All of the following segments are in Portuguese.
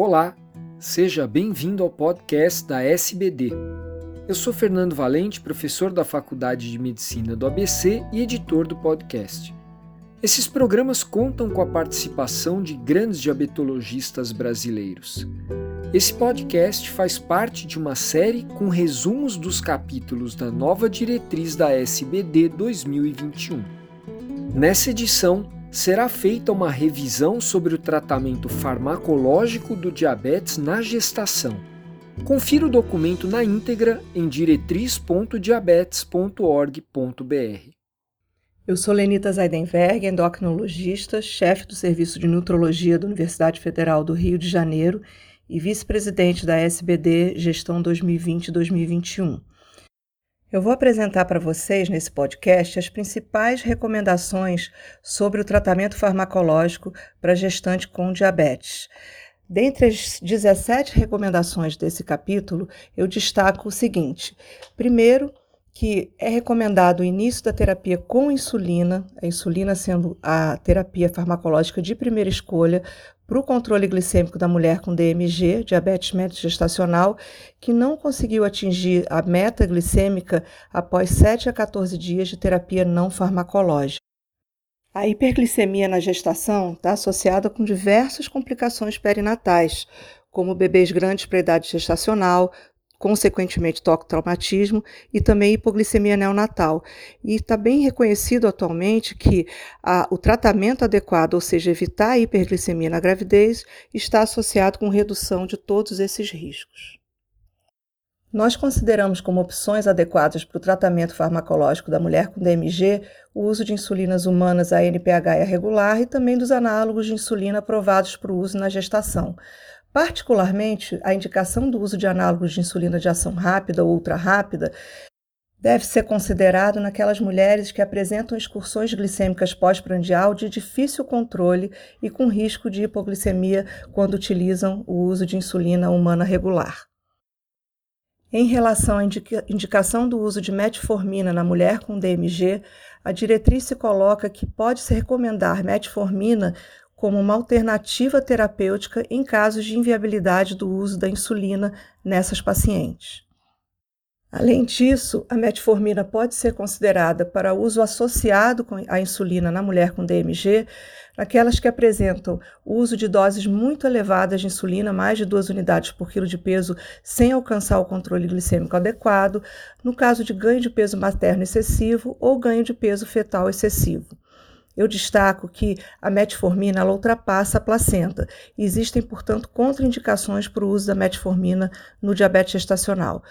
Olá, seja bem-vindo ao podcast da SBD. Eu sou Fernando Valente, professor da Faculdade de Medicina do ABC e editor do podcast. Esses programas contam com a participação de grandes diabetologistas brasileiros. Esse podcast faz parte de uma série com resumos dos capítulos da nova diretriz da SBD 2021. Nessa edição, será feita uma revisão sobre o tratamento farmacológico do diabetes na gestação. Confira o documento na íntegra em diretriz.diabetes.org.br. Eu sou Lenita Zaidenberg, endocrinologista, chefe do Serviço de Nutrologia da Universidade Federal do Rio de Janeiro e vice-presidente da SBD Gestão 2020-2021. Eu vou apresentar para vocês nesse podcast as principais recomendações sobre o tratamento farmacológico para gestante com diabetes. Dentre as 17 recomendações desse capítulo, eu destaco o seguinte: primeiro, que é recomendado o início da terapia com insulina, a insulina sendo a terapia farmacológica de primeira escolha para o controle glicêmico da mulher com DMG, diabetes gestacional, que não conseguiu atingir a meta glicêmica após 7 a 14 dias de terapia não farmacológica. A hiperglicemia na gestação está associada com diversas complicações perinatais, como bebês grandes para a idade gestacional, consequentemente tocotraumatismo e também hipoglicemia neonatal. E está bem reconhecido atualmente que a, o tratamento adequado, ou seja, evitar a hiperglicemia na gravidez, está associado com redução de todos esses riscos. Nós consideramos como opções adequadas para o tratamento farmacológico da mulher com DMG o uso de insulinas humanas ANPH regular e também dos análogos de insulina aprovados para o uso na gestação. Particularmente, a indicação do uso de análogos de insulina de ação rápida ou ultra rápida deve ser considerado naquelas mulheres que apresentam excursões glicêmicas pós-prandial de difícil controle e com risco de hipoglicemia quando utilizam o uso de insulina humana regular. Em relação à indica indicação do uso de metformina na mulher com DMG, a diretriz se coloca que pode-se recomendar metformina como uma alternativa terapêutica em casos de inviabilidade do uso da insulina nessas pacientes. Além disso, a metformina pode ser considerada para uso associado a insulina na mulher com DMG, aquelas que apresentam uso de doses muito elevadas de insulina, mais de 2 unidades por quilo de peso, sem alcançar o controle glicêmico adequado, no caso de ganho de peso materno excessivo ou ganho de peso fetal excessivo. Eu destaco que a metformina ela ultrapassa a placenta. Existem, portanto, contraindicações para o uso da metformina no diabetes gestacional.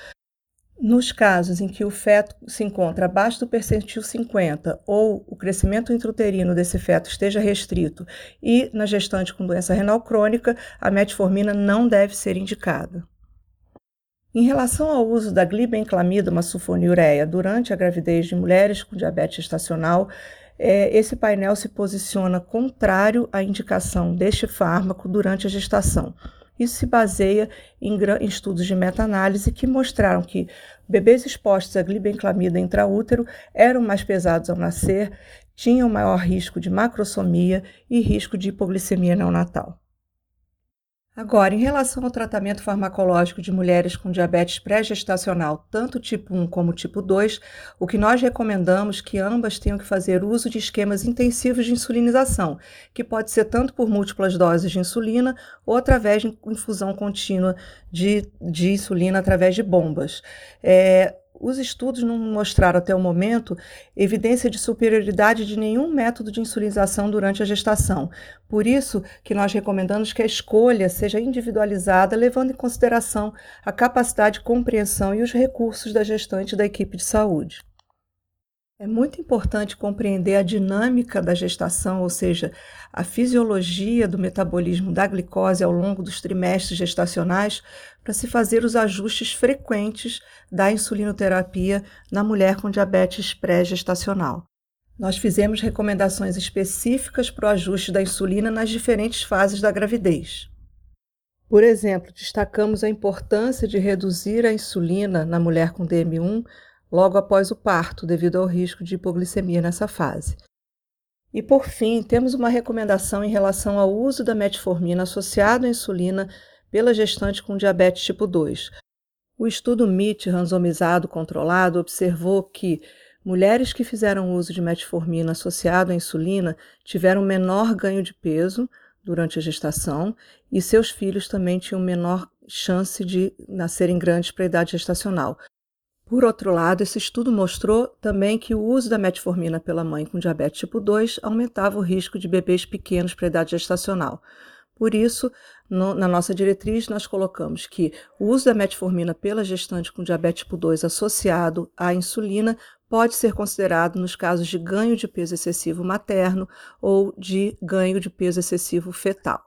Nos casos em que o feto se encontra abaixo do percentil 50 ou o crescimento intrauterino desse feto esteja restrito e na gestante com doença renal crônica, a metformina não deve ser indicada. Em relação ao uso da glibenclamida, uma sulfonilureia, durante a gravidez de mulheres com diabetes gestacional, é, esse painel se posiciona contrário à indicação deste fármaco durante a gestação. Isso se baseia em, em estudos de meta-análise que mostraram que bebês expostos à glibenclamida intraútero eram mais pesados ao nascer, tinham maior risco de macrosomia e risco de hipoglicemia neonatal. Agora, em relação ao tratamento farmacológico de mulheres com diabetes pré-gestacional, tanto tipo 1 como tipo 2, o que nós recomendamos que ambas tenham que fazer uso de esquemas intensivos de insulinização, que pode ser tanto por múltiplas doses de insulina ou através de infusão contínua de, de insulina através de bombas. É, os estudos não mostraram até o momento evidência de superioridade de nenhum método de insulinização durante a gestação. Por isso que nós recomendamos que a escolha seja individualizada, levando em consideração a capacidade de compreensão e os recursos da gestante e da equipe de saúde. É muito importante compreender a dinâmica da gestação, ou seja, a fisiologia do metabolismo da glicose ao longo dos trimestres gestacionais, para se fazer os ajustes frequentes da insulinoterapia na mulher com diabetes pré-gestacional. Nós fizemos recomendações específicas para o ajuste da insulina nas diferentes fases da gravidez. Por exemplo, destacamos a importância de reduzir a insulina na mulher com DM1 logo após o parto, devido ao risco de hipoglicemia nessa fase. E por fim, temos uma recomendação em relação ao uso da metformina associado à insulina pela gestante com diabetes tipo 2. O estudo MIT randomizado controlado observou que mulheres que fizeram uso de metformina associado à insulina tiveram menor ganho de peso durante a gestação e seus filhos também tinham menor chance de nascerem grandes para a idade gestacional. Por outro lado, esse estudo mostrou também que o uso da metformina pela mãe com diabetes tipo 2 aumentava o risco de bebês pequenos para a idade gestacional. Por isso, no, na nossa diretriz, nós colocamos que o uso da metformina pela gestante com diabetes tipo 2 associado à insulina pode ser considerado nos casos de ganho de peso excessivo materno ou de ganho de peso excessivo fetal.